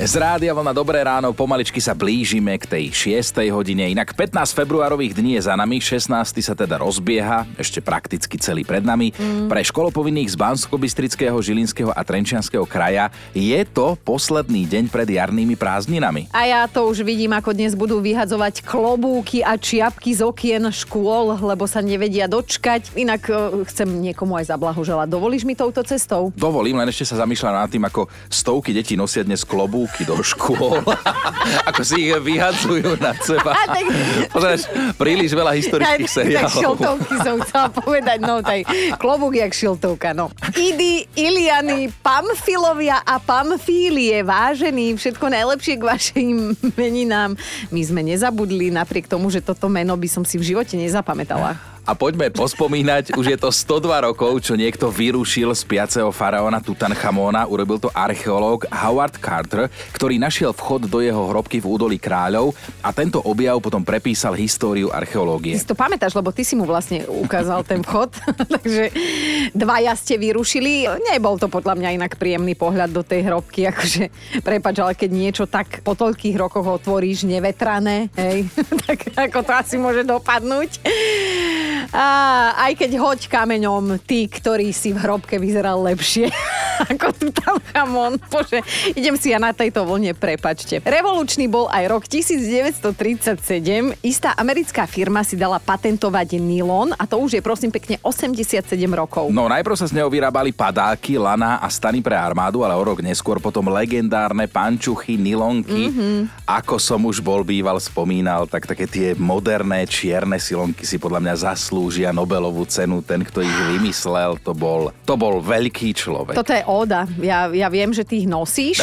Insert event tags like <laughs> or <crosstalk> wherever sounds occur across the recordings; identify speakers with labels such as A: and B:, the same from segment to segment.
A: Z Rádia Vlna Dobré ráno, pomaličky sa blížime k tej 6. hodine. Inak 15 februárových dní je za nami, 16. sa teda rozbieha, ešte prakticky celý pred nami. Mm. Pre školopovinných z bansko Žilinského a Trenčianského kraja je to posledný deň pred jarnými prázdninami.
B: A ja to už vidím, ako dnes budú vyhadzovať klobúky a čiapky z okien škôl, lebo sa nevedia dočkať. Inak uh, chcem niekomu aj zablahoželať. Dovolíš mi touto cestou?
A: Dovolím, len ešte sa zamýšľam nad tým, ako stovky detí nosia dnes klobúk klobúky do škôl. <laughs> Ako si ich vyhadzujú na seba. Pozrieš, príliš veľa historických seriálov.
B: Tak šiltovky som chcela povedať, no taj klobúk jak šiltovka, no. Idy, Iliany, Pamfilovia a Pamfílie, vážení, všetko najlepšie k vašim meninám. My sme nezabudli, napriek tomu, že toto meno by som si v živote nezapamätala
A: a poďme pospomínať, už je to 102 rokov, čo niekto vyrušil z piaceho faraóna Tutanchamona, urobil to archeológ Howard Carter, ktorý našiel vchod do jeho hrobky v údolí kráľov a tento objav potom prepísal históriu archeológie.
B: Ty si to pamätáš, lebo ty si mu vlastne ukázal ten vchod, <laughs> takže dvaja ste vyrušili. Nebol to podľa mňa inak príjemný pohľad do tej hrobky, akože prepač, ale keď niečo tak po toľkých rokoch otvoríš nevetrané, hej, <laughs> tak ako to asi môže dopadnúť. A aj keď hoď kameňom tí, ktorí si v hrobke vyzeral lepšie <laughs> <laughs> ako tu tam chamon. Bože, idem si ja na tejto vlne, prepačte. Revolučný bol aj rok 1937. Istá americká firma si dala patentovať nylon a to už je prosím pekne 87 rokov.
A: No najprv sa z neho vyrábali padáky, lana a stany pre armádu, ale o rok neskôr potom legendárne pančuchy, nylonky. Mm-hmm. Ako som už bol býval spomínal, tak také tie moderné čierne silonky si podľa mňa zaslúžia Nobelovú cenu. Ten, kto ich vymyslel, to bol, to bol veľký človek.
B: Toto je óda. Ja, ja viem, že ty ich nosíš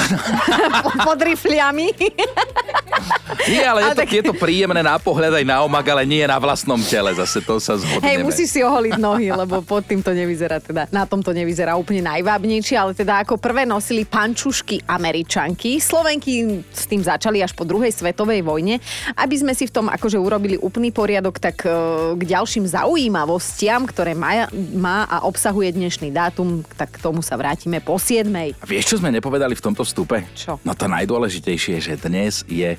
B: <laughs> pod rifliami.
A: Nie, ale je, to, tak... je to príjemné na pohľad aj na omak, ale nie na vlastnom tele. Zase to sa zhodneme.
B: Hej, musíš si oholiť nohy, lebo pod tým to nevyzerá teda. Na tom to nevyzerá úplne najvábnejšie, ale teda ako prvé nosili pančušky Američanky. Slovenky s tým začali až po druhej svetovej vojne. Aby sme si v tom akože urobili úplný poriadok, tak e, k ďalším zaujímavostiam, ktoré má, má a obsahuje dnešný dátum, tak k tomu sa vrátime po 7.
A: A vieš, čo sme nepovedali v tomto vstupe?
B: Čo?
A: No to najdôležitejšie je, že dnes je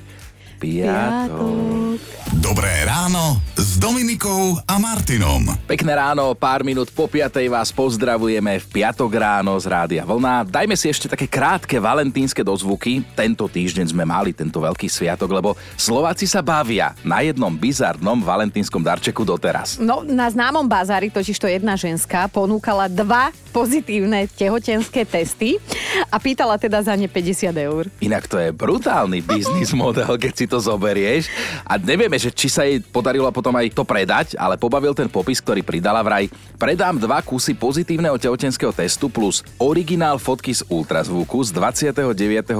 A: piatok.
C: Dobré ráno s Dominikou a Martinom.
A: Pekné ráno, pár minút po piatej vás pozdravujeme v piatok ráno z Rádia Vlna. Dajme si ešte také krátke valentínske dozvuky. Tento týždeň sme mali tento veľký sviatok, lebo Slováci sa bavia na jednom bizarnom valentínskom darčeku doteraz.
B: No, na známom bazári totiž to jedna ženská ponúkala dva pozitívne tehotenské testy a pýtala teda za ne 50 eur.
A: Inak to je brutálny biznis model, keď si to zoberieš. A nevieme, že či sa jej podarilo potom aj to predať, ale pobavil ten popis, ktorý pridala vraj. Predám dva kusy pozitívneho tehotenského testu plus originál fotky z ultrazvuku z 29.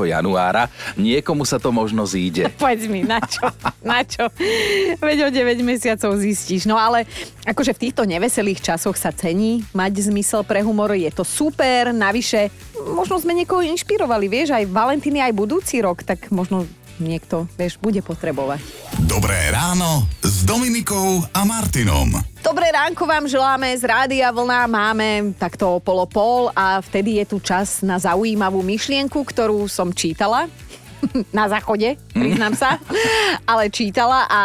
A: januára. Niekomu sa to možno zíde. <laughs>
B: Povedz mi, na čo? Na čo? Veď o 9 mesiacov zistíš. No ale akože v týchto neveselých časoch sa cení mať zmysel pre humor. Je to super, navyše možno sme niekoho inšpirovali, vieš, aj Valentíny, aj budúci rok, tak možno niekto, vieš, bude potrebovať.
C: Dobré ráno s Dominikou a Martinom.
B: Dobré ránko vám želáme z Rádia Vlna. Máme takto polo pol a vtedy je tu čas na zaujímavú myšlienku, ktorú som čítala <laughs> na záchode, priznám sa, <laughs> ale čítala a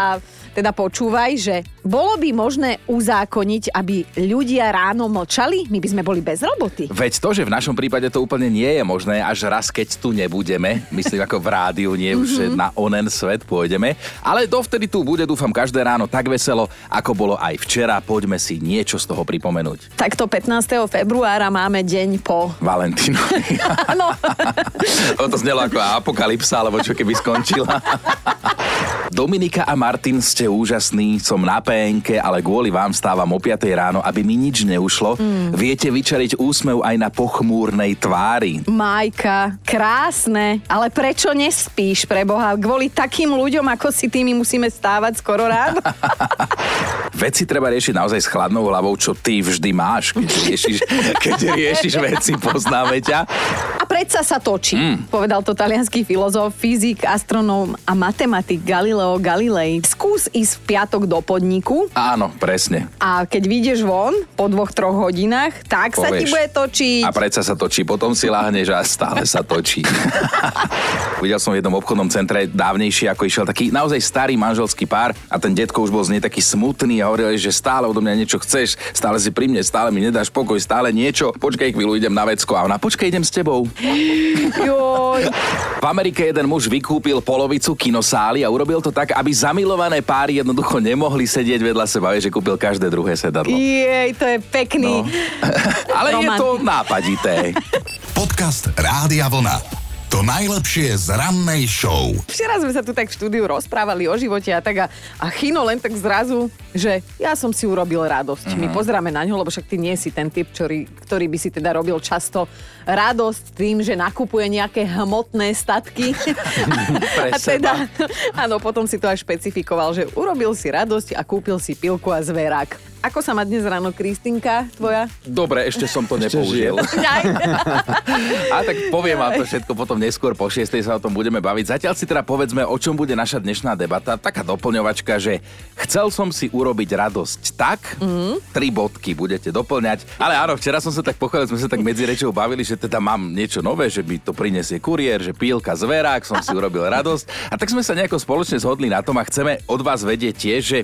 B: teda počúvaj, že bolo by možné uzákoniť, aby ľudia ráno mlčali? My by sme boli bez roboty.
A: Veď to, že v našom prípade to úplne nie je možné, až raz, keď tu nebudeme, myslím ako v rádiu, nie už mm-hmm. na onen svet pôjdeme, ale dovtedy tu bude, dúfam, každé ráno tak veselo, ako bolo aj včera. Poďme si niečo z toho pripomenúť.
B: Takto 15. februára máme deň po...
A: Valentínu. <laughs>
B: Áno.
A: to znelo ako apokalypsa, alebo čo keby skončila. <laughs> Dominika a Martin ste úžasní, som na PNK, ale kvôli vám stávam o 5 ráno, aby mi nič neušlo. Mm. Viete vyčariť úsmev aj na pochmúrnej tvári.
B: Majka, krásne, ale prečo nespíš pre Boha? Kvôli takým ľuďom, ako si tými musíme stávať skoro ráno. <laughs>
A: veci treba riešiť naozaj s chladnou hlavou, čo ty vždy máš, keď riešiš, <laughs> keď riešiš veci, poznáme ťa.
B: A predsa sa točí, mm. povedal to talianský filozof, fyzik, astronóm a matematik Galileo Galilei. Skús ísť v piatok do podniku
A: Áno, presne.
B: a keď vyjdeš von po dvoch, troch hodinách, tak sa ti
A: Povieš.
B: bude točiť.
A: A predsa sa točí, potom si láhneš a stále sa točí. <laughs> Videl som v jednom obchodnom centre dávnejšie, ako išiel taký naozaj starý manželský pár a ten detko už bol z nej taký smutný a hovoril, že stále odo mňa niečo chceš, stále si pri mne, stále mi nedáš pokoj, stále niečo. Počkaj chvíľu, idem na vecko a ona, počkaj, idem s tebou.
B: Joj.
A: V Amerike jeden muž vykúpil polovicu kinosály a urobil to tak, aby zamilované páry jednoducho nemohli sedieť vedľa seba, vieš, že kúpil každé druhé sedadlo.
B: Jej, to je pekný.
A: No. <laughs> Ale je to
B: Romantik.
A: nápadité.
C: Podcast Rádia Vlna. To najlepšie z rannej show.
B: Včera sme sa tu tak v štúdiu rozprávali o živote a tak a, a Chino len tak zrazu, že ja som si urobil radosť.
A: Mhm.
B: Uh-huh. My pozráme na ňo, lebo však ty nie si ten typ, ktorý, ktorý by si teda robil často radosť tým, že nakupuje nejaké hmotné statky. <laughs> A teda, áno, potom si to aj špecifikoval, že urobil si radosť a kúpil si pilku a zverák. Ako sa má dnes ráno Kristinka tvoja?
A: Dobre, ešte som to nepoužil. A tak poviem vám to všetko potom neskôr po 6. sa o tom budeme baviť. Zatiaľ si teda povedzme, o čom bude naša dnešná debata. Taká doplňovačka, že chcel som si urobiť radosť tak, mm. tri bodky budete doplňať. Ale áno, včera som sa tak pochválil, sme sa tak medzi rečou bavili, že teda mám niečo nové, že mi to prinesie kuriér, že pílka, zverák, som si urobil radosť. A tak sme sa nejako spoločne zhodli na tom a chceme od vás vedieť tiež, že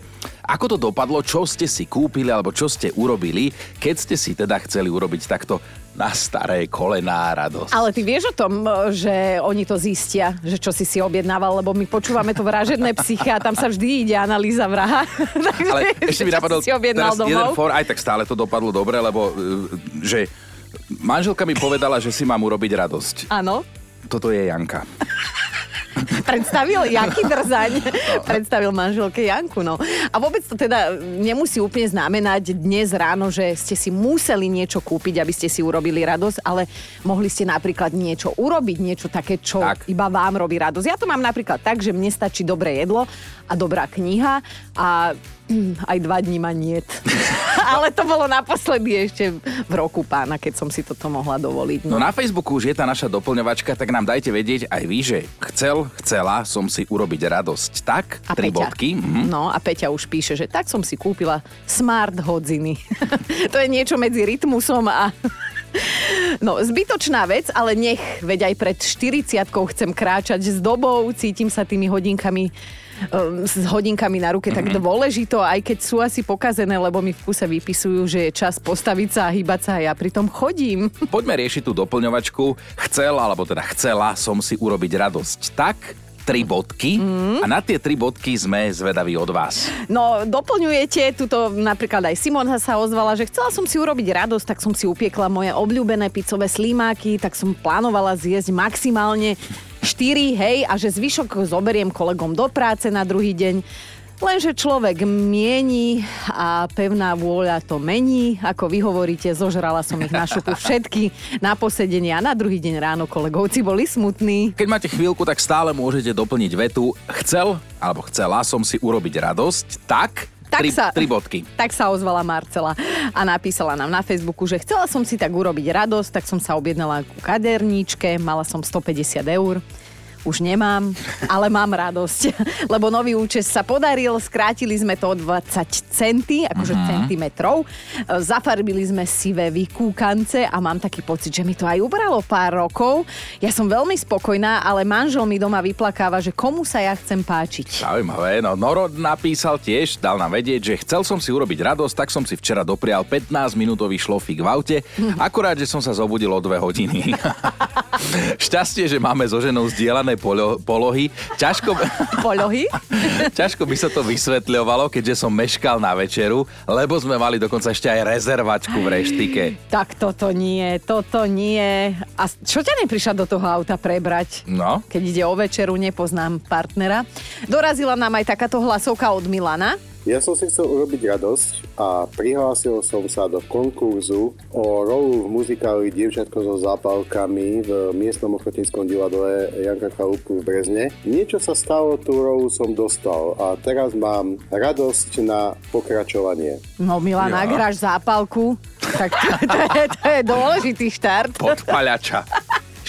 A: ako to dopadlo, čo ste si kúpili alebo čo ste urobili, keď ste si teda chceli urobiť takto na staré kolená radosť.
B: Ale ty vieš o tom, že oni to zistia, že čo si si objednával, lebo my počúvame to vražedné psyche a tam sa vždy ide analýza vraha. <laughs>
A: Ale <laughs> ešte mi napadol
B: si
A: teraz jeden
B: domov.
A: for, aj tak stále to dopadlo dobre, lebo uh, že manželka mi povedala, že si mám urobiť radosť.
B: Áno.
A: Toto je Janka. <laughs>
B: Predstavil Jaký drzaň. Predstavil manželke Janku, no. A vôbec to teda nemusí úplne znamenať dnes ráno, že ste si museli niečo kúpiť, aby ste si urobili radosť, ale mohli ste napríklad niečo urobiť, niečo také, čo
A: Tak.
B: iba vám robí radosť. Ja to mám napríklad tak, že mne stačí dobré jedlo a dobrá kniha a aj dva dní ma niet. <laughs> ale to bolo naposledy ešte v roku pána, keď som si toto mohla dovoliť.
A: No na Facebooku už je tá naša doplňovačka, tak nám dajte vedieť aj vy, že chcel, chcela som si urobiť radosť tak,
B: A
A: tri
B: Peťa.
A: bodky. Mhm.
B: No a Peťa už píše, že tak som si kúpila smart hodziny. <laughs> to je niečo medzi rytmusom a... <laughs> No, zbytočná vec, ale nech, veď aj pred 40 chcem kráčať s dobou, cítim sa tými hodinkami s hodinkami na ruke tak dôležito, aj keď sú asi pokazené, lebo mi v kuse vypisujú, že je čas postaviť sa a hýbať sa a ja pritom chodím. <laughs>
A: Poďme riešiť tú doplňovačku. Chcel, alebo teda chcela som si urobiť radosť tak, tri bodky.
B: Mhm.
A: A na tie tri bodky sme zvedaví od vás.
B: No, doplňujete, tuto napríklad aj Simona sa ozvala, že chcela som si urobiť radosť, tak som si upiekla moje obľúbené pizzové slímáky, tak som plánovala zjesť maximálne 4, hej, a že zvyšok zoberiem kolegom do práce na druhý deň. Lenže človek mieni a pevná vôľa to mení. Ako vy hovoríte, zožrala som ich na šupu všetky na posedenie a na druhý deň ráno kolegovci boli smutní.
A: Keď máte chvíľku, tak stále môžete doplniť vetu chcel, alebo chcela som si urobiť radosť tak,
B: Tak
A: tri,
B: sa-
A: tri bodky.
B: Tak sa ozvala Marcela a napísala nám na Facebooku, že chcela som si tak urobiť radosť, tak som sa objednala ku kaderníčke, mala som 150 eur. Už nemám, ale mám radosť, <laughs> lebo nový účes sa podaril, skrátili sme to o 20 centy, akože uh-huh. centimetrov, E, zafarbili sme sivé vykúkance a mám taký pocit, že mi to aj ubralo pár rokov. Ja som veľmi spokojná, ale manžel mi doma vyplakáva, že komu sa ja chcem páčiť.
A: Zaujímavé, no Noro napísal tiež, dal nám vedieť, že chcel som si urobiť radosť, tak som si včera doprial 15-minútový šlofík v aute, akurát, že som sa zobudil o dve hodiny. <laughs> Šťastie, že máme so ženou zdieľané polo- polohy. Ťažko, <laughs>
B: Polohy? <laughs>
A: ťažko by sa to vysvetľovalo, keďže som meškal na večeru, lebo sme mali dokonca ešte aj rezervačku v reštike.
B: Tak toto nie, toto nie. A čo ťa neprišla do toho auta prebrať?
A: No,
B: Keď ide o večeru, nepoznám partnera. Dorazila nám aj takáto hlasovka od Milana.
D: Ja som si chcel urobiť radosť a prihlásil som sa do konkurzu o rolu v muzikáli Dievčatko so zápalkami v miestnom ochotníckom divadle Janka Chalúbku v Brezne. Niečo sa stalo, tú rolu som dostal a teraz mám radosť na pokračovanie.
B: No Milan,
A: Ja.
B: ak hráš zápalku, tak to, to, je, to je dôležitý štart.
A: podpaľača.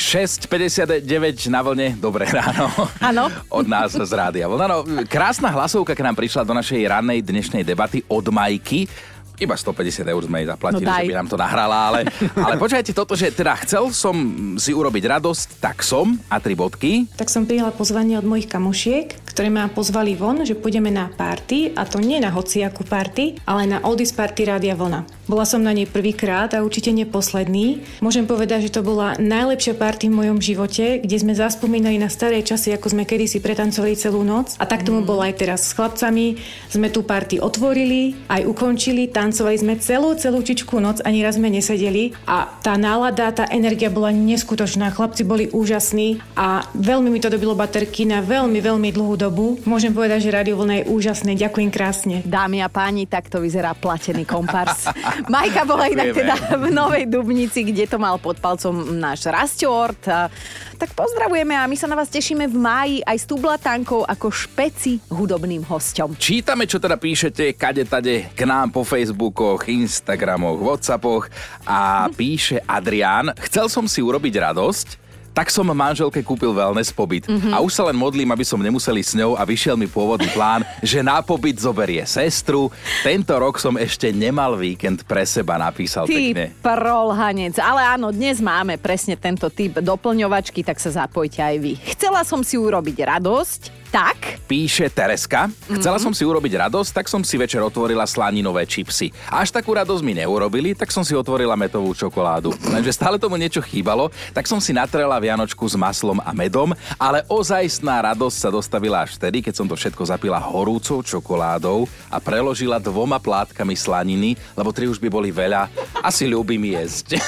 A: 6.59 na vlne, dobré ráno.
B: Áno.
A: Od nás z Rádia Vlna. No, krásna hlasovka k nám prišla do našej rannej dnešnej debaty od Majky. Iba 150 eur sme jej zaplatili,
B: No daj.
A: že by nám to nahrala, ale, ale počkajte toto, že teda chcel som si urobiť radosť, tak som a tri bodky.
E: tak som prijala pozvanie od mojich kamošiek, ktoré ma pozvali von, že pôjdeme na party, a to nie na hociakú party, ale na Oldies Party Rádia Vlna. Bola som na nej prvýkrát a určite neposledný. Môžem povedať, že to bola najlepšia party v mojom živote, kde sme zaspomínali na staré časy, ako sme kedysi pretancovali celú noc. A tak tomu bolo aj teraz s chlapcami. Sme tú party otvorili, aj ukončili, tancovali sme celú, celú čičku noc, ani raz sme nesedeli. A tá nálada, tá energia bola neskutočná. Chlapci boli úžasní a veľmi mi to dobilo baterky na veľmi, veľmi dlhú dobu. Môžem povedať, že Radio Vlna je úžasné. Ďakujem krásne.
B: Dámy a páni, takto vyzerá platený kompars. <laughs> Majka bola inak teda v Novej Dubnici, kde to mal pod palcom náš Rastort. A Tak pozdravujeme a my sa na vás tešíme v máji aj s Tublatankou ako špeci hudobným hosťom.
A: Čítame, čo teda píšete kade tade k nám po Facebookoch, Instagramoch, Whatsappoch a píše Adrián, chcel som si urobiť radosť, tak som manželke kúpil wellness pobyt. Mm-hmm. A už sa len modlím, aby som nemuseli s ňou a vyšiel mi pôvodný plán, že na pobyt zoberie sestru. Tento rok som ešte nemal víkend pre seba, napísal pekne.
B: Ty prolhanec. Ale áno, dnes máme presne tento typ doplňovačky, tak sa zapojte aj vy. Chcela som si urobiť radosť, tak
A: Píše Tereska, chcela som si urobiť radosť, tak som si večer otvorila slaninové čipsy. Až takú radosť mi neurobili, tak som si otvorila metovú čokoládu. Lenže stále tomu niečo chýbalo, tak som si natrela vianočku s maslom a medom, ale ozajstná radosť sa dostavila až vtedy, keď som to všetko zapila horúcou čokoládou a preložila dvoma plátkami slaniny, lebo tri už by boli veľa. Asi ľúbim jesť.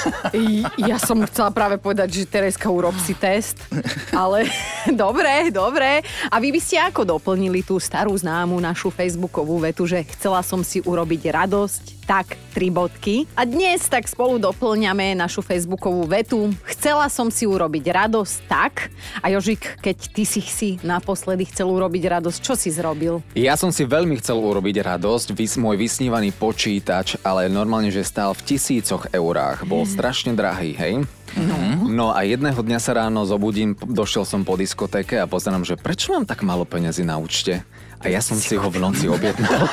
B: Ja som chcela práve povedať, že Tereska urob si test, ale <laughs> dobre, dobre. A vy by ste ako doplnili tú starú známu našu facebookovú vetu, že chcela som si urobiť radosť, tak tri bodky. A dnes tak spolu doplňame našu facebookovú vetu. Chcela som si urobiť radosť, tak. A Jožik, keď ty si si naposledy chcel urobiť radosť, čo si zrobil?
F: Ja som si veľmi chcel urobiť radosť, vys, môj vysnívaný počítač, ale normálne, že stál v tisícoch eurách. Bol strašne drahý, hej? No a jedného dňa sa ráno zobudím, došiel som po diskotéke a pozerám, že prečo mám tak málo peniazy na účte? A ja som si ho v noci objednal.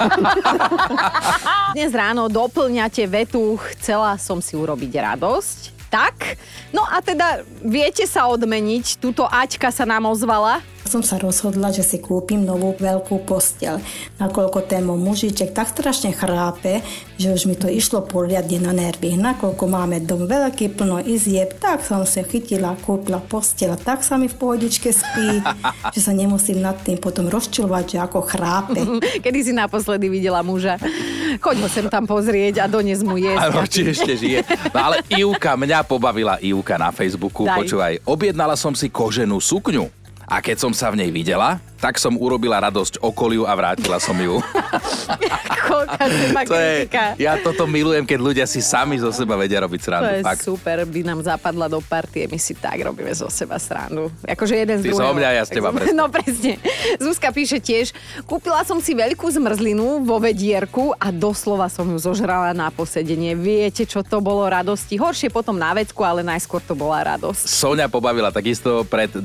F: <laughs>
B: Dnes ráno doplňate vetu Chcela som si urobiť radosť. Tak, no a teda viete sa odmeniť. Tuto Aťka sa nám ozvala.
G: Som sa rozhodla, že si kúpim novú veľkú postel. Nakoľko ten môj mužiček tak strašne chrápe, že už mi to išlo poriadne na nervy. Nakoľko máme dom veľký, plno izieb, tak som sa chytila, kúpila postel. Tak sa mi v pohodičke spí, <laughs> že sa nemusím nad tým potom rozčulovať, že ako chrápe. <laughs>
B: Kedy si naposledy videla muža? Choď ho sem tam pozrieť a dones mu
A: Áno,
B: jesť.
A: či ešte žije. No ale Ivka, mňa pobavila Ivka na Facebooku.
B: Daj.
A: Počúvaj, objednala som si koženú sukňu. A keď som sa v nej videla, tak som urobila radosť okoliu a vrátila som ju.
B: Koľká seba
A: To je, ja toto milujem, keď ľudia si sami zo seba vedia robiť
B: To
A: srandu.
B: je
A: Fakt.
B: super, by nám zapadla do partie, my si tak robíme zo seba srandu. Akože jeden z
A: Ty
B: druhého.
A: zo mňa, ja z teba,
B: som- <laughs>
A: presne.
B: No presne. Zuzka píše tiež, kúpila som si veľkú zmrzlinu vo vedierku a doslova som ju zožrala na posedenie. Viete, čo to bolo radosti? Horšie potom na vecku, ale najskôr to bola radosť.
A: Sonia pobavila takisto, pred 20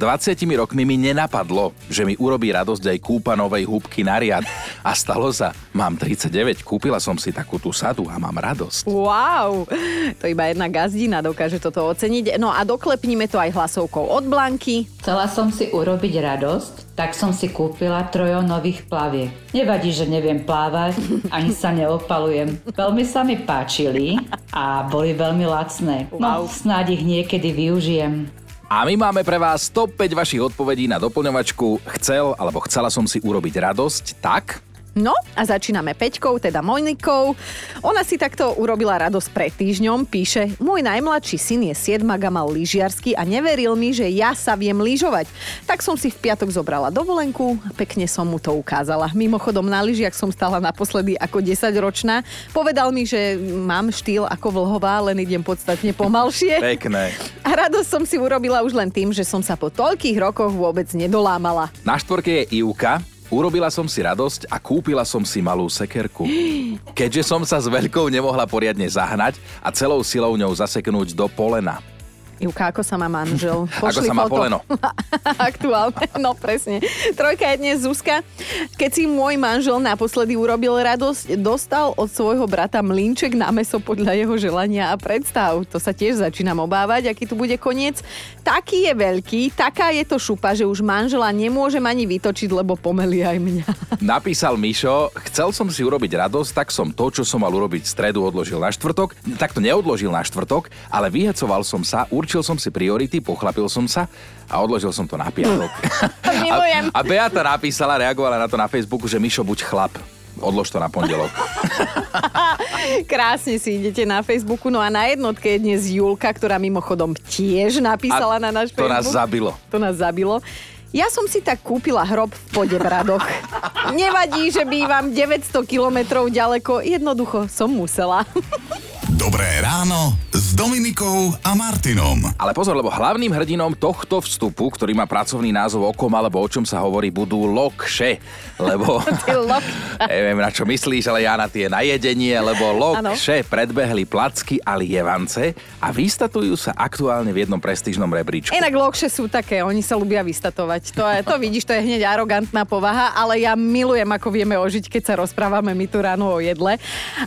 A: rokmi mi nenapadlo, že mi urobí radosť aj kúpa novej húbky na riad. A stalo sa, mám 39, kúpila som si takú tú sadu a mám radosť.
B: Wow, to iba jedna gazdina dokáže toto oceniť. No a doklepníme to aj hlasovkou od Blanky.
H: Chcela som si urobiť radosť, tak som si kúpila trojo nových plaviek. Nevadí, že neviem plávať, <laughs> ani sa neopalujem. Veľmi sa mi páčili a boli veľmi lacné. No, snáď ich niekedy využijem.
A: A my máme pre vás top 5 vašich odpovedí na doplňovačku Chcel alebo chcela som si urobiť radosť, tak?
B: No a začíname Peťkou, teda Monikou. Ona si takto urobila radosť pred týždňom, píše, môj najmladší syn je 7 a mal lyžiarsky a neveril mi, že ja sa viem lyžovať. Tak som si v piatok zobrala dovolenku, pekne som mu to ukázala. Mimochodom na lyžiach som stala naposledy ako 10 ročná. Povedal mi, že mám štýl ako vlhová, len idem podstatne pomalšie. <laughs>
A: Pekné.
B: A radosť som si urobila už len tým, že som sa po toľkých rokoch vôbec nedolámala.
A: Na štvorke je Ivka. Urobila som si radosť a kúpila som si malú sekerku. Keďže som sa s veľkou nemohla poriadne zahnať a celou silou ňou zaseknúť do polena.
B: Ivka, ako sa má manžel? <laughs>
A: Ako sa má
B: foto.
A: poleno. <laughs>
B: Aktuálne, no presne. Trojka je dnes Zuzka. Keď si môj manžel naposledy urobil radosť, dostal od svojho brata mlinček na meso podľa jeho želania a predstav. To sa tiež začínam obávať, aký tu bude koniec. Taký je veľký, taká je to šupa, že už manžela nemôžem ani vytočiť, lebo pomeli aj mňa. <laughs>
A: Napísal Mišo, chcel som si urobiť radosť, tak som to, čo som mal urobiť v stredu, odložil na štvrtok. Tak to neodložil na štvrtok, ale vyhecoval som sa, určil som si priority, pochlapil som sa a odložil som to na piatok. <laughs> A, a Beata napísala, reagovala na to na Facebooku, že Mišo, buď chlap. Odlož to na pondelok. <laughs>
B: Krásne si idete na Facebooku. No a na jednotke je dnes Julka, ktorá mimochodom tiež napísala
A: A
B: na náš
A: to
B: Facebook.
A: nás zabilo.
B: To nás zabilo. Ja som si tak kúpila hrob v Podebradoch. <laughs> Nevadí, že bývam 900 kilometrov ďaleko, jednoducho som musela.
C: Dobré ráno Dominikou a Martinom.
A: Ale pozor, lebo hlavným hrdinom tohto vstupu, ktorý má pracovný názov o kom alebo o čom sa hovorí, budú lokše. Lebo... <laughs> <laughs> Neviem, na čo myslíš, ale ja na tie najedenie, lebo lokše predbehli placky a lievance a vystatujú sa aktuálne v jednom prestížnom rebríčku.
B: Inak lokše sú také, oni sa ľubia vystatovať. To, je, to <laughs> vidíš, to je hneď arogantná povaha, ale ja milujem, ako vieme ožiť, keď sa rozprávame my tu ráno o jedle.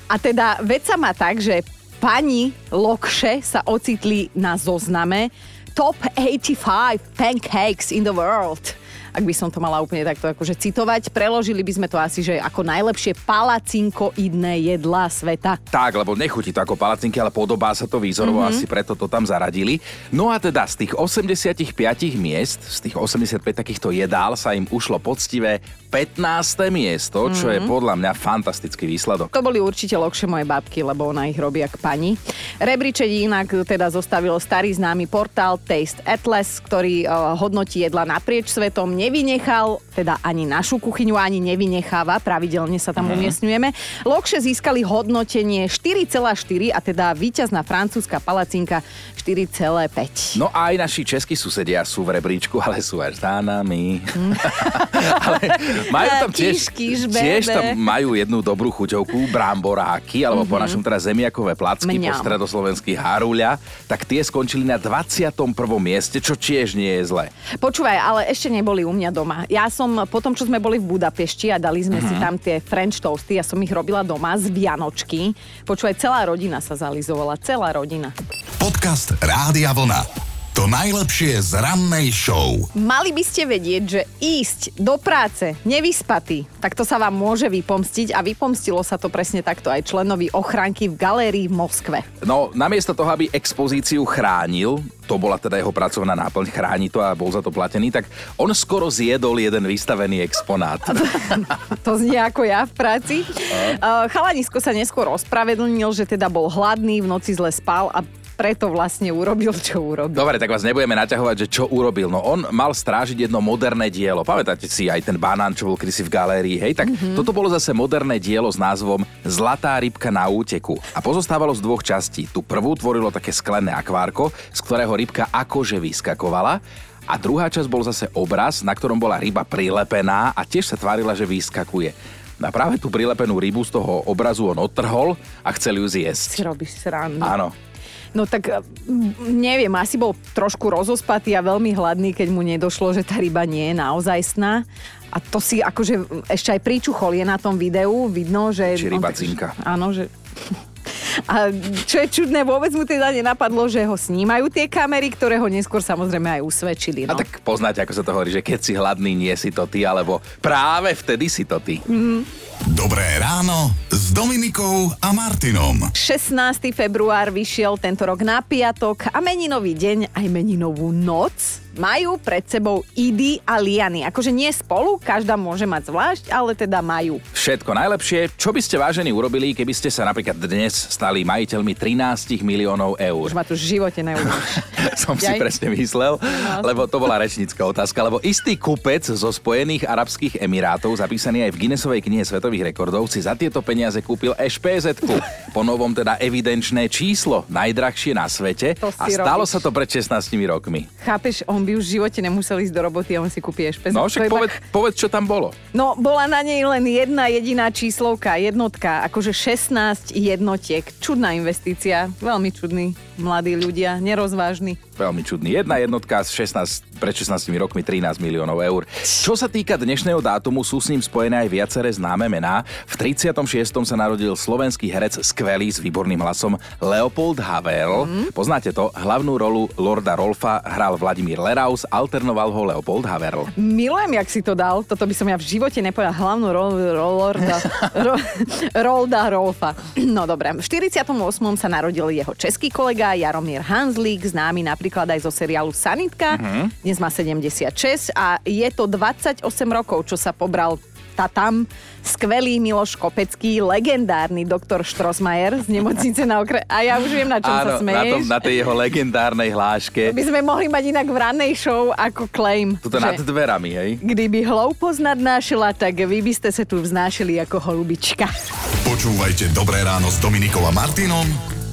B: A teda vec sa má tak, že pani Lokše sa ocitli na zozname Top 85 Pancakes in the World. Ak by som to mala úplne takto akože citovať, preložili by sme to asi, že ako najlepšie palacinkoidné jedlá sveta.
A: Tak, lebo nechutí to ako palacinky, ale podobá sa to výzorovo, mm-hmm. asi preto to tam zaradili. No a teda z tých 85 miest, z tých 85 takýchto jedál sa im ušlo poctivé 15. miesto, čo mm-hmm. je podľa mňa fantastický výsledok.
B: To boli určite lokšie moje babky, lebo ona ich robí jak pani. Rebríček inak teda zostavil starý známy portál Taste Atlas, ktorý uh, hodnotí jedla naprieč svetom, nevynechal teda ani našu kuchyňu, ani nevynecháva, pravidelne sa tam mm. umiestňujeme. Lokše získali hodnotenie 4,4 a teda víťazná francúzska palacinka 4,5.
A: No a aj naši českí susedia sú v rebríčku, ale sú aj za nami.
B: Mm.
A: ale majú tam tiež,
B: Kiš,
A: tiež tam majú jednu dobrú chuťovku, bramboráky, alebo po
B: Mhm.
A: našom teda zemiakové placky, po
B: Mňam.
A: stredoslovenských haruľa, tak tie skončili na 21. mieste, čo tiež nie je zlé.
B: Počúvaj, ale ešte neboli u mňa doma. Ja som po tom, čo sme boli v Budapešti a dali sme uh-huh. si tam tie French toasty, ja som ich robila doma z Vianočky. Počúvaj, celá rodina sa zalizovala, celá rodina.
C: Podcast Rádia Vlna. To najlepšie z rannej show.
B: Mali by ste vedieť, že ísť do práce nevyspatý, tak to sa vám môže vypomstiť a vypomstilo sa to presne takto aj členovi ochránky v galérii v Moskve.
A: No, namiesto toho, aby expozíciu chránil, to bola teda jeho pracovná náplň, chráni to a bol za to platený, tak on skoro zjedol jeden vystavený exponát. <laughs>
B: To znie ako ja v práci. Uh, Chalanisko sa neskôr ospravedlnil, že teda bol hladný, v noci zle spal a preto vlastne urobil, čo urobil.
A: Dobre, tak vás nebudeme naťahovať, že čo urobil. No on mal strážiť jedno moderné dielo. Pamätáte si aj ten banán, čo bol kedysi v galérii, hej? Tak mm-hmm. toto bolo zase moderné dielo s názvom Zlatá rybka na úteku. A pozostávalo z dvoch častí. Tu prvú tvorilo také sklené akvárko, z ktorého rybka akože vyskakovala. A druhá časť bol zase obraz, na ktorom bola ryba prilepená a tiež sa tvárila, že vyskakuje. No A práve tú prilepenú rybu z toho obrazu on odtrhol a chcel ju
B: Si
A: zjesť.
B: robíš srandu.
A: Áno.
B: No tak mm, neviem, asi bol trošku rozospatý a veľmi hladný, keď mu nedošlo, že tá ryba nie je naozajstná. A to si akože ešte aj príčuchol je na tom videu, vidno, že...
A: Či ryba cinka.
B: Áno, že... A čo je čudné, vôbec mu teda nenapadlo, že ho snímajú tie kamery, ktoré ho neskôr samozrejme aj usvedčili.
A: A
B: No.
A: tak poznáte, ako sa to hovorí, že keď si hladný, nie si to ty, alebo práve vtedy si to ty.
C: Dobré ráno s Dominikou a Martinom.
B: 16. február vyšiel tento rok na piatok a meninový deň aj meninovú noc majú pred sebou Idy a Liany. Akože nie spolu, každá môže mať zvlášť, ale teda majú.
A: Všetko najlepšie, čo by ste vážení urobili, keby ste sa napríklad dnes stali majiteľmi 13 miliónov eur.
B: Už ma tu v živote neuvidíš. <laughs>
A: Som si
B: Jaj.
A: presne myslel, lebo to bola rečnícka otázka, lebo istý kupec zo Spojených Arabských Emirátov, zapísaný aj v Guinnessovej knihe svetových rekordov, si za tieto peniaze kúpil špz <laughs> po novom teda evidenčné číslo, najdrahšie na svete a stalo
B: robíš.
A: sa to pred 16 rokmi.
B: Chápeš, on by už v živote nemusel ísť do roboty a on si kúpi ešpez.
A: No však
B: iba-
A: povedz, čo tam bolo.
B: No, bola na nej len jedna jediná číslovka, jednotka, akože 16 jednotiek. čudná investícia. Veľmi čudní mladí ľudia, nerozvážni.
A: Veľmi čudný. Jedna jednotka z 16, pred 16 rokmi 13 miliónov eur. Čo sa týka dnešného dátumu, sú s ním spojené aj viaceré známe mená. V 36. sa narodil slovenský herec skvelý s výborným hlasom Leopold Havel. Mm. Poznáte to? Hlavnú rolu Lorda Rolfa hral Vladimír Leraus, alternoval ho Leopold Havel.
B: Milujem, jak si to dal. Toto by som ja v živote nepovedal. Hlavnú rolu ro, Lorda, <laughs> ro, Rolda Rolfa. No dobré. V 48. sa narodil jeho český kolega Jaromír Hanzlík, známy napríklad aj zo seriálu Sanitka. Uh-huh. Dnes má 76 a je to 28 rokov, čo sa pobral tá tam skvelý Miloš Kopecký, legendárny doktor Štrosmajer z nemocnice na okre... A ja už viem, na čom
A: Áno,
B: sa smeješ.
A: na, tom, na tej jeho legendárnej hláške.
B: By sme mohli mať inak v rannej show ako claim.
A: Tuto nad dverami, hej?
B: Kdyby hlouposť nadnášela, tak vy by ste sa tu vznášili ako holubička.
C: Počúvajte Dobré ráno s Dominikom a Martinom